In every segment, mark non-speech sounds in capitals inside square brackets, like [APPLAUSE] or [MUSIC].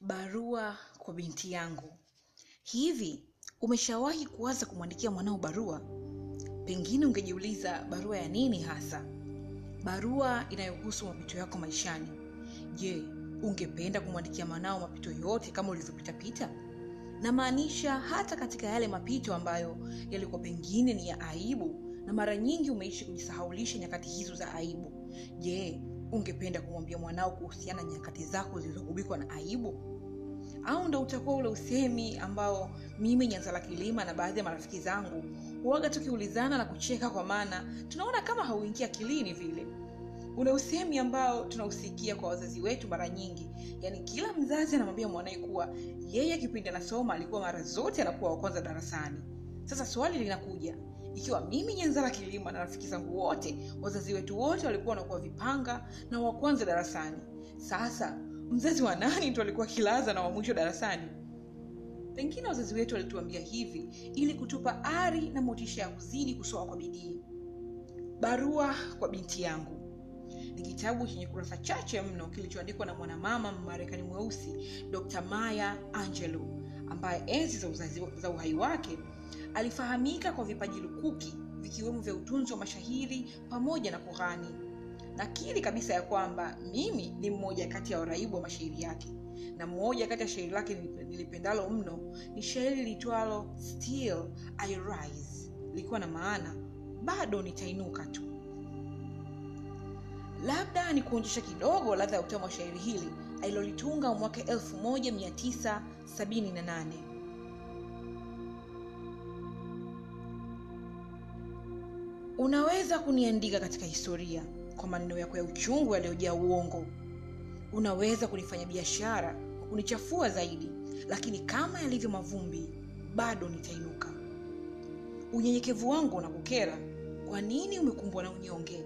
Barua kwa binti yangu. Hivi umeshawahi kuwaza kumwandikia mwanao barua? Pengine ungejiuliza barua ya nini hasa? Barua inayohusu mapito yako maishani. Je, ungependa kumwandikia mwanao mapito yote kama ulivyopitapita? Namaanisha hata katika yale mapito ambayo yalikuwa pengine ni ya aibu, na mara nyingi umeishi kujisahaulisha nyakati hizo za aibu. Je, ungependa kumwambia mwanao kuhusiana na nyakati zako zilizogubikwa na aibu? Au ndo utakuwa ule usemi ambao mimi Nyanzala Kilima na baadhi ya marafiki zangu huaga tukiulizana na kucheka, kwa maana tunaona kama hauingia akilini vile ule usemi ambao tunausikia kwa wazazi wetu mara nyingi, yaani kila mzazi anamwambia mwanae kuwa yeye kipindi anasoma alikuwa mara zote anakuwa wa kwanza darasani. Sasa swali linakuja, ikiwa mimi nyanzara Kilima na rafiki zangu wote, wazazi wetu wote walikuwa wanakuwa vipanga na wa kwanza darasani, sasa mzazi wa nani tu alikuwa kilaza na wa mwisho darasani? Pengine wazazi wetu walituambia hivi ili kutupa ari na motisha ya kuzidi kusoma kwa bidii. Barua kwa binti yangu ni kitabu chenye kurasa chache mno kilichoandikwa na mwanamama Mmarekani mweusi Dr. Maya Angelou ambaye enzi za uzazi za uhai wake alifahamika kwa vipaji lukuki vikiwemo vya utunzi wa mashahiri pamoja na kughani. Nakiri kabisa ya kwamba mimi ni mmoja kati ya waraibu wa mashairi yake, na mmoja kati ya shairi lake nilipendalo mno ni shairi litwalo Still I Rise, likiwa na maana bado nitainuka tu. Labda ni kuonjesha kidogo ladha ya utamu wa shairi hili alilolitunga mwaka 1978. Unaweza kuniandika katika historia kwa maneno yako ya uchungu yaliyojaa uongo. Unaweza kunifanya biashara kunichafua zaidi, lakini kama yalivyo mavumbi, bado nitainuka. Unyenyekevu wangu unakukera. Kwa nini umekumbwa na unyonge?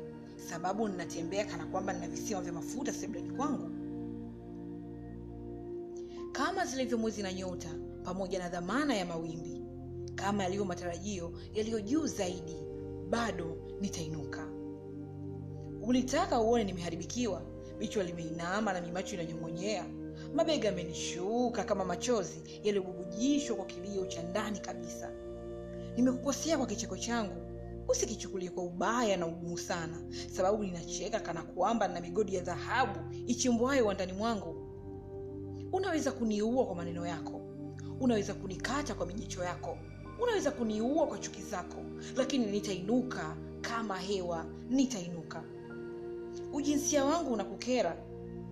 Sababu ninatembea kana kwamba nina visima vya mafuta sebuleni kwangu. Kama zilivyo mwezi na nyota, pamoja na dhamana ya mawimbi, kama yalivyo matarajio yaliyo juu zaidi, bado nitainuka. Ulitaka uone nimeharibikiwa, vichwa limeinama na mimacho inanyong'onyea, mabega yamenishuka kama machozi yaliyobubujishwa kwa kilio cha ndani kabisa. Nimekukosea kwa kicheko changu, usikichukulie kwa ubaya na ugumu sana, sababu ninacheka kana kwamba na migodi ya dhahabu ichimbwayo wandani mwangu. Unaweza kuniua kwa maneno yako, unaweza kunikata kwa mijicho yako, unaweza kuniua kwa chuki zako, lakini nitainuka kama hewa, nitainuka. Ujinsia wangu unakukera,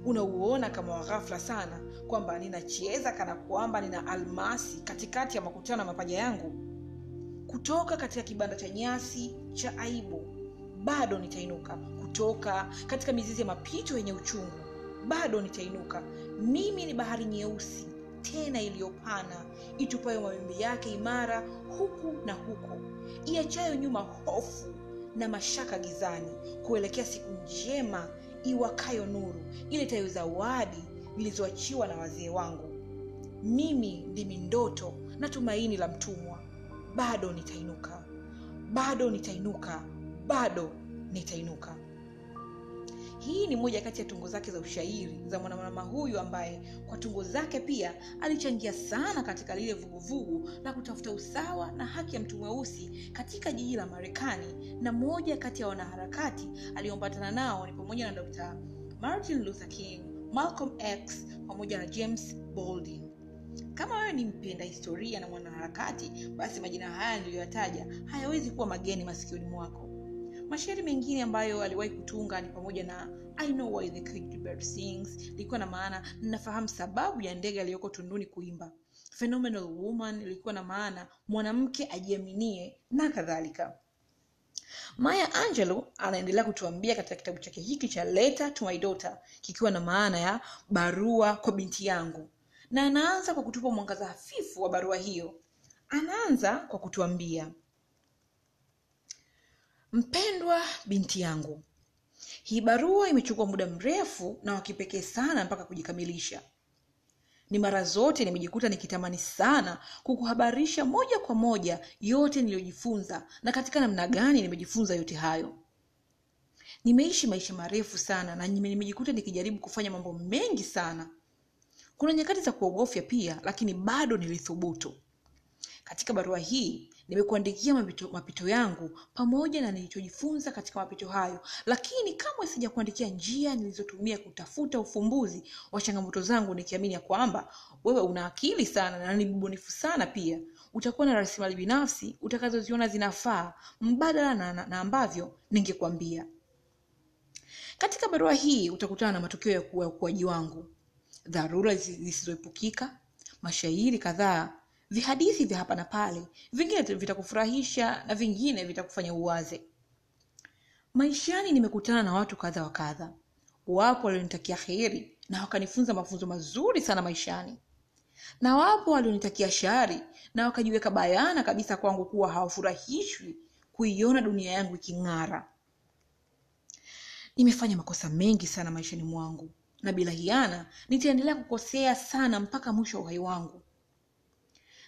unauona kama wa ghafla sana, kwamba ninacheza kana kwamba nina almasi katikati ya makutano ya mapaja yangu. Kutoka katika kibanda cha nyasi cha aibu, bado nitainuka. Kutoka katika mizizi ya mapito yenye uchungu, bado nitainuka. Mimi ni bahari nyeusi tena iliyopana, itupayo mawimbi yake imara huku na huko, iachayo nyuma hofu na mashaka gizani, kuelekea siku njema iwakayo nuru, ile tayo zawadi nilizoachiwa na wazee wangu. Mimi ndimi ndoto na tumaini la mtumwa, bado nitainuka, bado nitainuka, bado nitainuka. Hii ni moja kati ya tungo zake za ushairi za mwanamama huyu ambaye kwa tungo zake pia alichangia sana katika lile vuguvugu la kutafuta usawa na haki ya mtu mweusi katika jiji la Marekani, na moja kati ya wanaharakati aliyoambatana nao ni pamoja na Dr. Martin Luther King, Malcolm X pamoja na James Baldwin. Kama wewe ni mpenda historia na mwanaharakati, basi majina haya niliyoyataja hayawezi kuwa mageni masikioni mwako. Mashairi mengine ambayo aliwahi kutunga ni pamoja na I know why the bird sings, ilikuwa na maana ninafahamu sababu ya ndege aliyoko tunduni kuimba. Phenomenal woman ilikuwa na maana mwanamke ajiaminie na kadhalika. Maya angelo anaendelea kutuambia katika kitabu chake hiki cha Letter to My Daughter, kikiwa na maana ya barua kwa binti yangu, na anaanza kwa kutupa mwangaza hafifu wa barua hiyo. Anaanza kwa kutuambia Mpendwa binti yangu, hii barua imechukua muda mrefu na wa kipekee sana mpaka kujikamilisha. Ni mara zote nimejikuta nikitamani sana kukuhabarisha moja kwa moja yote niliyojifunza na katika namna gani nimejifunza yote hayo. Nimeishi maisha marefu sana na nimejikuta nikijaribu kufanya mambo mengi sana. kuna nyakati za kuogofya pia lakini bado nilithubutu katika barua hii nimekuandikia mapito, mapito yangu pamoja na nilichojifunza katika mapito hayo. Lakini kamwe sijakuandikia njia nilizotumia kutafuta ufumbuzi wa changamoto zangu nikiamini ya kwamba wewe una akili sana na ni mbunifu sana pia. Utakuwa na rasilimali binafsi utakazoziona zinafaa mbadala na, na, na ambavyo ningekwambia. Katika barua hii utakutana na matokeo ya ukuaji wangu. Dharura zisizoepukika mashairi kadhaa vihadithi vya hapa na pale vingine vitakufurahisha na vingine vitakufanya uwaze. Maishani nimekutana na watu kadha wa kadha. Wapo walionitakia heri na wakanifunza mafunzo mazuri sana maishani. Na wapo walionitakia shari na wakajiweka bayana kabisa kwangu kuwa hawafurahishwi kuiona dunia yangu iking'ara. Nimefanya makosa mengi sana maishani mwangu na bila hiana nitaendelea kukosea sana mpaka mwisho wa uhai wangu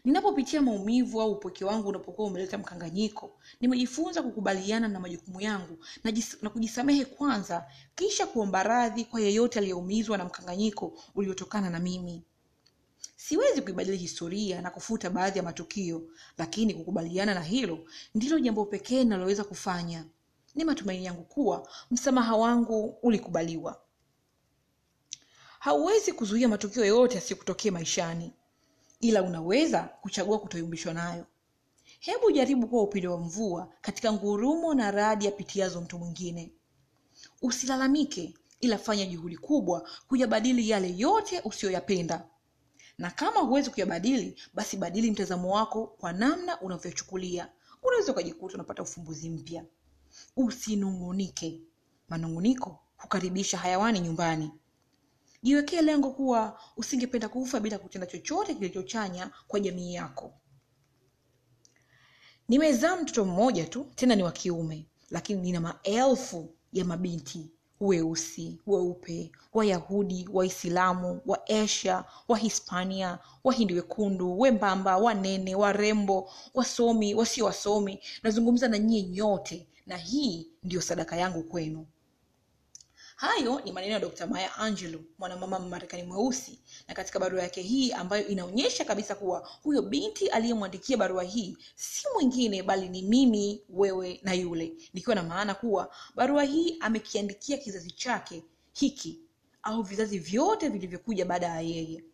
ninapopitia maumivu au upweke wangu unapokuwa umeleta mkanganyiko nimejifunza kukubaliana na majukumu yangu na, jis, na kujisamehe kwanza kisha kuomba radhi kwa yeyote aliyeumizwa na mkanganyiko uliotokana na mimi. Siwezi kuibadili historia na kufuta baadhi ya matukio lakini kukubaliana na hilo ndilo jambo pekee linaloweza kufanya. Ni matumaini yangu kuwa msamaha wangu ulikubaliwa. Hauwezi kuzuia matukio yoyote yasikutokee maishani ila unaweza kuchagua kutoyumbishwa nayo. Hebu jaribu kuwa upinde wa mvua katika ngurumo na radi apitiazo mtu mwingine. Usilalamike ila fanya juhudi kubwa kuyabadili yale yote usiyoyapenda. Na kama huwezi kuyabadili basi badili mtazamo wako kwa namna unavyochukulia. Unaweza ukajikuta unapata ufumbuzi mpya. Usinung'unike. Manung'uniko hukaribisha hayawani nyumbani jiwekee lengo kuwa usingependa kufa bila kutenda chochote kilichochanya kwa jamii yako. Nimezaa mtoto mmoja tu tena ni wa kiume lakini nina maelfu ya mabinti weusi weupe wayahudi waislamu wa asia wahispania wahindi wekundu wembamba wanene warembo wasomi wasio wasomi. Nazungumza na nyie nyote na hii ndiyo sadaka yangu kwenu hayo ni maneno ya dr maya angelo mwanamama mmarekani mweusi. Na katika barua yake hii ambayo inaonyesha kabisa kuwa huyo binti aliyemwandikia barua hii si mwingine bali ni mimi wewe na yule. Nikiwa na maana kuwa barua hii amekiandikia kizazi chake hiki au vizazi vyote vilivyokuja baada ya yeye.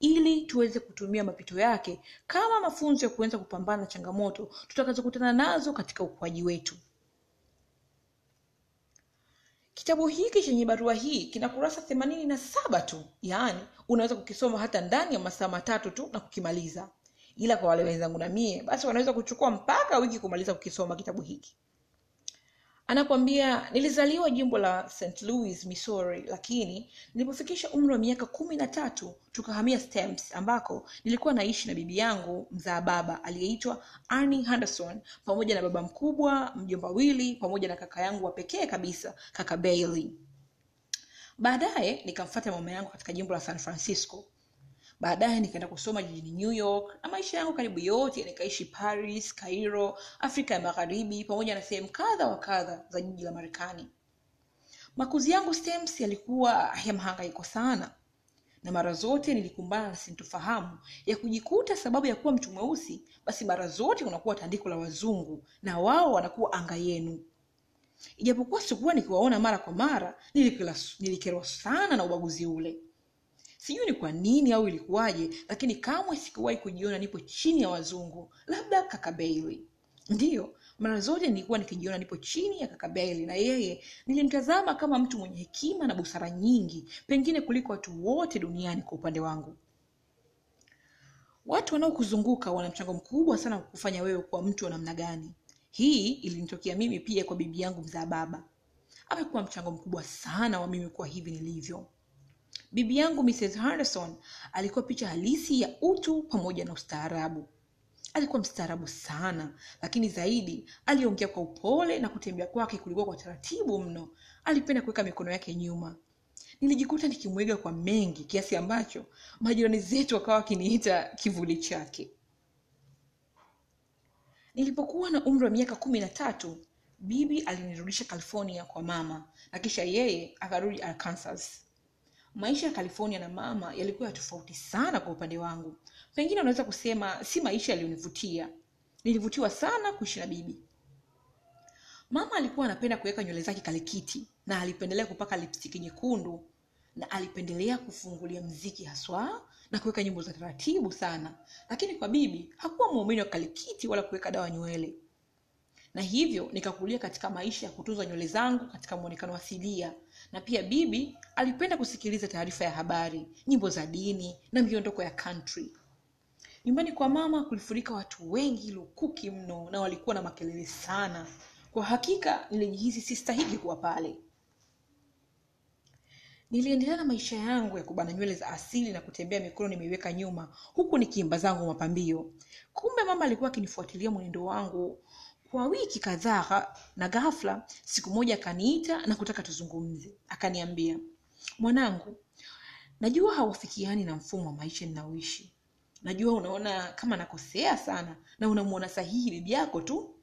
Ili tuweze kutumia mapito yake kama mafunzo ya kuweza kupambana na changamoto tutakazokutana nazo katika ukuaji wetu kitabu hiki chenye barua hii kina kurasa themanini na saba tu. Yaani unaweza kukisoma hata ndani ya masaa matatu tu na kukimaliza. Ila kwa wale wenzangu na mie basi wanaweza kuchukua mpaka wiki kumaliza kukisoma kitabu hiki anakwambia nilizaliwa jimbo la st louis missouri lakini nilipofikisha umri wa miaka kumi na tatu tukahamia stamps ambako nilikuwa naishi na bibi yangu mzaa baba aliyeitwa arni henderson pamoja na baba mkubwa mjomba wili pamoja na kaka yangu wa pekee kabisa kaka bailey. Baadaye nikamfata mama yangu katika jimbo la san francisco baadaye nikaenda kusoma jijini new york na maisha yangu karibu yote nikaishi paris cairo afrika ya magharibi pamoja na sehemu kadha wa kadha za jiji la marekani. Makuzi yangu stems yalikuwa ya mhangaiko sana. Na mara zote nilikumbana na sintofahamu ya kujikuta sababu ya kuwa mtu mweusi basi mara zote unakuwa tandiko la wazungu na wao wanakuwa anga yenu. Ijapokuwa sikuwa nikiwaona mara kwa mara nilikerwa sana na ubaguzi ule sijui ni kwa nini au ilikuwaje lakini kamwe sikuwahi kujiona nipo chini ya wazungu labda kaka bailey. Ndiyo mara zote nilikuwa nikijiona nipo chini ya kaka bailey na yeye nilimtazama kama mtu mwenye hekima na busara nyingi pengine kuliko watu wote duniani kwa upande wangu. Watu wanaokuzunguka wana mchango mkubwa sana kufanya wewe kuwa mtu wa namna gani. Hii ilinitokea mimi pia kwa bibi yangu mzaa baba. Amekuwa mchango mkubwa sana wa mimi kuwa hivi nilivyo bibi yangu mrs henderson alikuwa picha halisi ya utu pamoja na ustaarabu. Alikuwa mstaarabu sana lakini zaidi aliongea kwa upole na kutembea kwake kulikuwa kwa taratibu mno. Alipenda kuweka mikono yake nyuma. Nilijikuta nikimwiga kwa mengi kiasi ambacho majirani zetu wakawa wakiniita kivuli chake. Nilipokuwa na umri wa miaka kumi na tatu bibi alinirudisha california kwa mama na kisha yeye akarudi arkansas maisha ya california na mama yalikuwa ya tofauti sana kwa upande wangu. Pengine unaweza kusema si maisha yaliyonivutia. Nilivutiwa sana kuishi na bibi. Mama alikuwa anapenda kuweka nywele zake kalikiti na alipendelea kupaka lipstiki nyekundu na alipendelea kufungulia mziki haswa na kuweka nyimbo za taratibu sana. Lakini kwa bibi hakuwa muumini wa kalikiti wala kuweka dawa nywele na hivyo nikakulia katika maisha ya kutunza nywele zangu katika mwonekano asilia. Na pia bibi alipenda kusikiliza taarifa ya habari nyimbo za dini na miondoko ya country. Nyumbani kwa mama kulifurika watu wengi lukuki mno na walikuwa na makelele sana. Kwa hakika nilijihisi sistahiki kuwa pale. Niliendelea na maisha yangu ya kubana nywele za asili na kutembea mikono nimeiweka nyuma huku nikiimba zangu mapambio. Kumbe mama alikuwa akinifuatilia mwenendo wangu kwa wiki kadhaa na ghafla siku moja akaniita na kutaka tuzungumze. Akaniambia mwanangu najua hawafikiani na mfumo wa maisha ninaoishi. Najua unaona kama nakosea sana na unamuona sahihi bibi yako tu.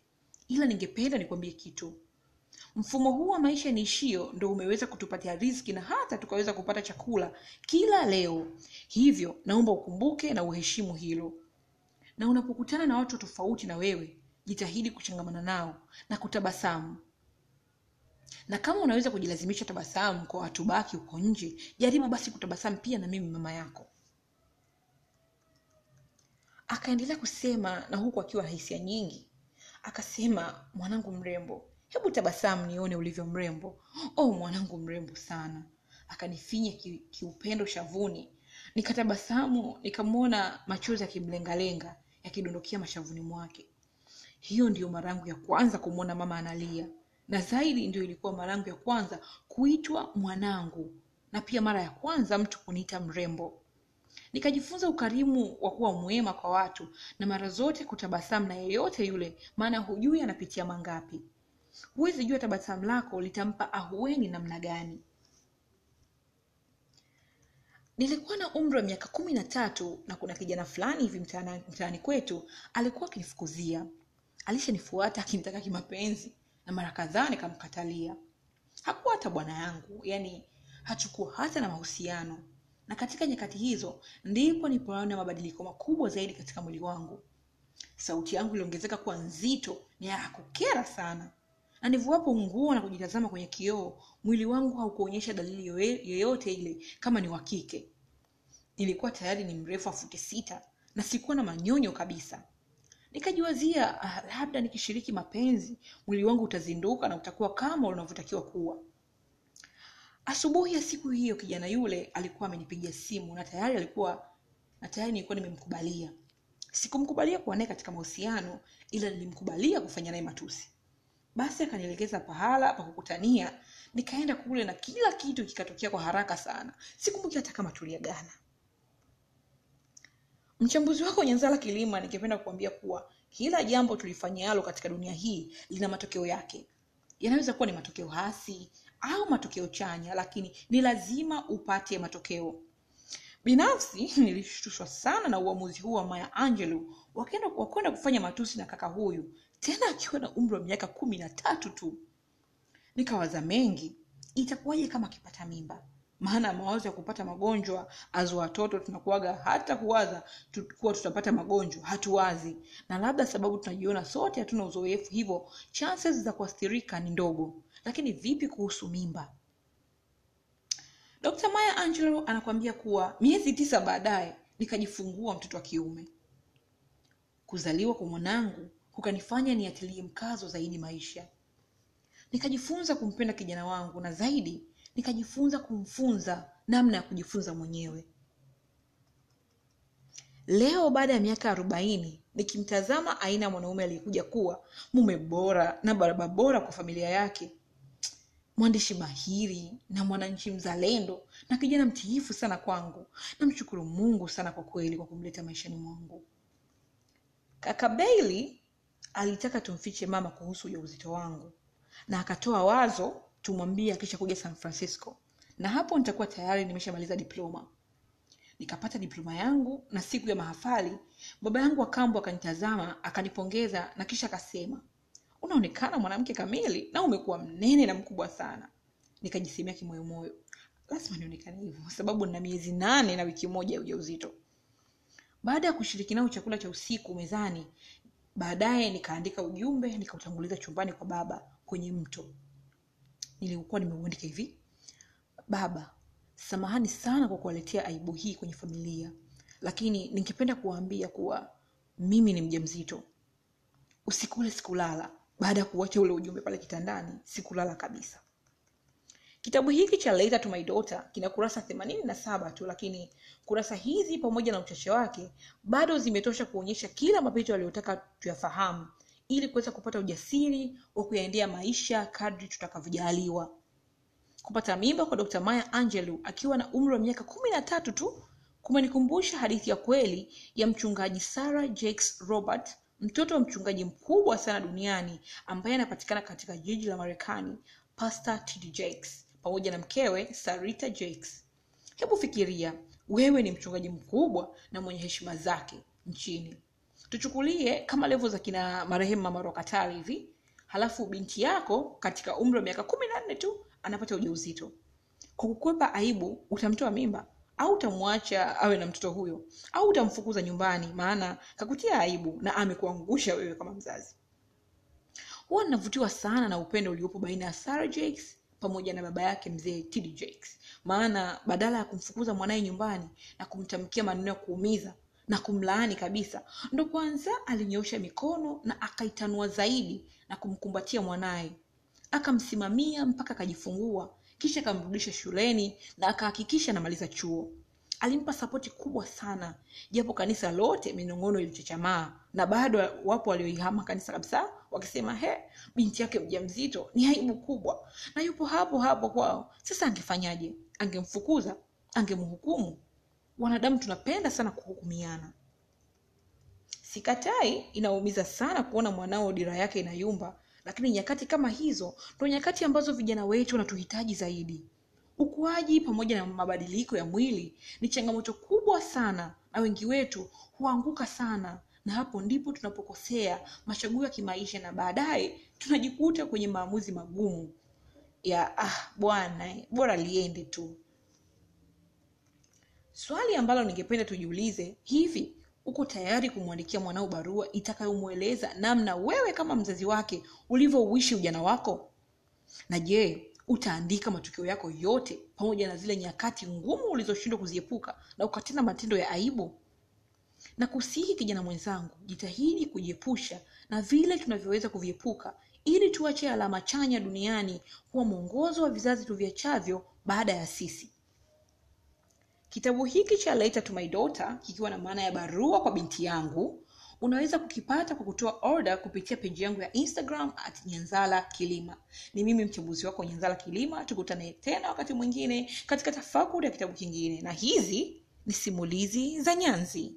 Ila ningependa nikwambie kitu. Mfumo huu wa maisha niishio ndo umeweza kutupatia riski na hata tukaweza kupata chakula kila leo. Hivyo naomba ukumbuke na uheshimu hilo. Na unapokutana na watu tofauti na wewe jitahidi kuchangamana nao na kutabasamu. Na kama unaweza kujilazimisha tabasamu kwa watu baki huko nje jaribu basi kutabasamu pia na mimi mama yako. Akaendelea kusema na huku akiwa na hisia nyingi. Akasema mwanangu mrembo hebu tabasamu nione ulivyo mrembo. Oh mwanangu mrembo sana. Akanifinya ki- kiupendo shavuni. Nikatabasamu nikamwona machozi yakimlengalenga yakidondokea mashavuni mwake hiyo ndiyo mara yangu ya kwanza kumwona mama analia. Na zaidi ndio ilikuwa mara yangu ya kwanza kuitwa mwanangu. Na pia mara ya kwanza mtu kuniita mrembo. Nikajifunza ukarimu wa kuwa mwema kwa watu na mara zote kutabasamu na yeyote yule maana hujui anapitia mangapi. Huwezi jua tabasamu lako litampa ahueni namna gani. Nilikuwa na umri wa miaka kumi na tatu na kuna kijana fulani hivi mtaani kwetu alikuwa akinifukuzia alishanifuata akinitaka kimapenzi na mara kadhaa nikamkatalia. Hakuwa hata bwana yangu yani hachukua hata na mahusiano. Na katika nyakati hizo ndipo nipoona mabadiliko makubwa zaidi katika mwili wangu. Sauti yangu iliongezeka kuwa nzito na ya sana. Na nivuapo nguo na kujitazama kwenye kioo mwili wangu haukuonyesha dalili yoyote ile kama ni wa kike. Nilikuwa tayari ni mrefu wa futi sita na sikuwa na manyonyo kabisa nikajiwazia ah, labda nikishiriki mapenzi mwili wangu utazinduka na utakuwa kama unavyotakiwa kuwa. Asubuhi ya siku hiyo kijana yule alikuwa amenipigia simu na tayari alikuwa na tayari nilikuwa nimemkubalia. Sikumkubalia kuwa naye katika mahusiano ila nilimkubalia kufanya naye matusi. Basi akanielekeza pahala pa kukutania nikaenda kule na kila kitu kikatokea kwa haraka sana. Sikumbuki hata kama tuliagana mchambuzi wako nyanzala kilima ningependa kuambia kuwa kila jambo tulifanyalo katika dunia hii lina matokeo yake. Yanaweza kuwa ni matokeo hasi au matokeo chanya lakini ni lazima upate matokeo. Binafsi [LAUGHS] nilishtushwa sana na uamuzi huu wa maya angelo wakenda wakwenda kufanya matusi na kaka huyu tena akiwa na umri wa miaka kumi na tatu tu. Nikawaza mengi itakuwaje kama akipata mimba maana mawazo ya kupata magonjwa azo watoto tunakuwaga hata kuwaza kuwa tutapata magonjwa hatuwazi. Na labda sababu tunajiona sote hatuna uzoefu hivyo chances za kuathirika ni ndogo. Lakini vipi kuhusu mimba? Dr maya angelo anakuambia kuwa miezi tisa baadaye nikajifungua mtoto wa kiume. Kuzaliwa kwa mwanangu kukanifanya niatilie mkazo zaidi maisha. Nikajifunza kumpenda kijana wangu na zaidi nikajifunza kumfunza namna ya kujifunza mwenyewe. Leo baada ya miaka arobaini nikimtazama aina ya mwanaume aliyekuja kuwa mume bora na baraba bora kwa familia yake mwandishi mahiri na mwananchi mzalendo na kijana mtiifu sana kwangu namshukuru mungu sana kwa kweli kwa kumleta maishani mwangu. Kaka beili alitaka tumfiche mama kuhusu ujauzito wangu na akatoa wazo tumwambie akisha san francisco. Na hapo nitakuwa tayari nimeshamaliza diploma. Nikapata diploma yangu na siku ya mahafali baba yangu wakambo akanitazama akanipongeza na kisha akasema unaonekana mwanamke kamili na umekuwa mnene na mkubwa sana. Nikajisemea kimoyomoyo lazima nionekane hivyo sababu nina miezi nane na wiki moja ya ujauzito. Baada ya kushiriki nao chakula cha usiku mezani baadaye nikaandika ujumbe nikautanguliza chumbani kwa baba kwenye mto nilikuwa nimeuandika hivi. Baba samahani sana kwa kuwaletea aibu hii kwenye familia lakini ningependa kuwaambia kuwa mimi ni mjamzito. Usiku ule sikulala. Baada ya kuacha ule ujumbe pale kitandani sikulala kabisa. Kitabu hiki cha Letter to my daughter kina kurasa themanini na saba tu lakini kurasa hizi pamoja na uchache wake bado zimetosha kuonyesha kila mapito aliyotaka tuyafahamu ili kuweza kupata ujasiri wa kuyaendea maisha kadri tutakavyojaliwa. Kupata mimba kwa dr maya angelu akiwa na umri wa miaka kumi na tatu tu kumenikumbusha hadithi ya kweli ya mchungaji sarah jakes robert mtoto wa mchungaji mkubwa sana duniani ambaye anapatikana katika jiji la marekani pastor td jakes pamoja na mkewe sarita jakes. Hebu fikiria wewe ni mchungaji mkubwa na mwenye heshima zake nchini tuchukulie kama levo za kina marehemu mama hivi halafu binti yako katika umri wa miaka kumi na nne tu anapata ujauzito. Kwa kukwepa aibu utamtoa mimba au utamwacha awe na mtoto huyo au utamfukuza nyumbani maana kakutia aibu na amekuangusha wewe kama mzazi. Huwa ninavutiwa sana na upendo uliopo baina ya sara jakes pamoja na baba yake mzee td jakes. Maana badala ya kumfukuza mwanaye nyumbani na kumtamkia maneno ya kuumiza na kumlaani kabisa. Ndo kwanza alinyoosha mikono na akaitanua zaidi na kumkumbatia mwanaye. Akamsimamia mpaka akajifungua kisha akamrudisha shuleni na akahakikisha anamaliza chuo. Alimpa sapoti kubwa sana japo kanisa lote minong'ono ilichochamaa na bado wapo walioihama kanisa kabisa wakisema he binti yake mja mzito ni aibu kubwa. Na yupo hapo hapo kwao. Sasa angefanyaje? Angemfukuza angemhukumu wanadamu tunapenda sana kuhukumiana. Sikatai inaumiza sana kuona mwanao dira yake inayumba lakini nyakati kama hizo ndo nyakati ambazo vijana wetu wanatuhitaji zaidi. Ukuaji pamoja na mabadiliko ya mwili ni changamoto kubwa sana na wengi wetu huanguka sana. Na hapo ndipo tunapokosea machaguo ya kimaisha na baadaye tunajikuta kwenye maamuzi magumu ya ah bwana bora liende tu swali ambalo ningependa tujiulize hivi uko tayari kumwandikia mwanao barua itakayomweleza namna wewe kama mzazi wake ulivyouishi ujana wako? Na je utaandika matukio yako yote pamoja na zile nyakati ngumu ulizoshindwa kuziepuka na ukatenda matendo ya aibu? Na kusihi kijana mwenzangu jitahidi kujiepusha na vile tunavyoweza kuviepuka ili tuache alama chanya duniani kuwa mwongozo wa vizazi tuviachavyo baada ya sisi kitabu hiki cha Letter to my daughter kikiwa na maana ya barua kwa binti yangu unaweza kukipata kwa kutoa order kupitia peji yangu ya instagram at nyanzala kilima. Ni mimi mchambuzi wako nyanzala kilima tukutane tena wakati mwingine katika tafakuri ya kitabu kingine. Na hizi ni simulizi za nyanzi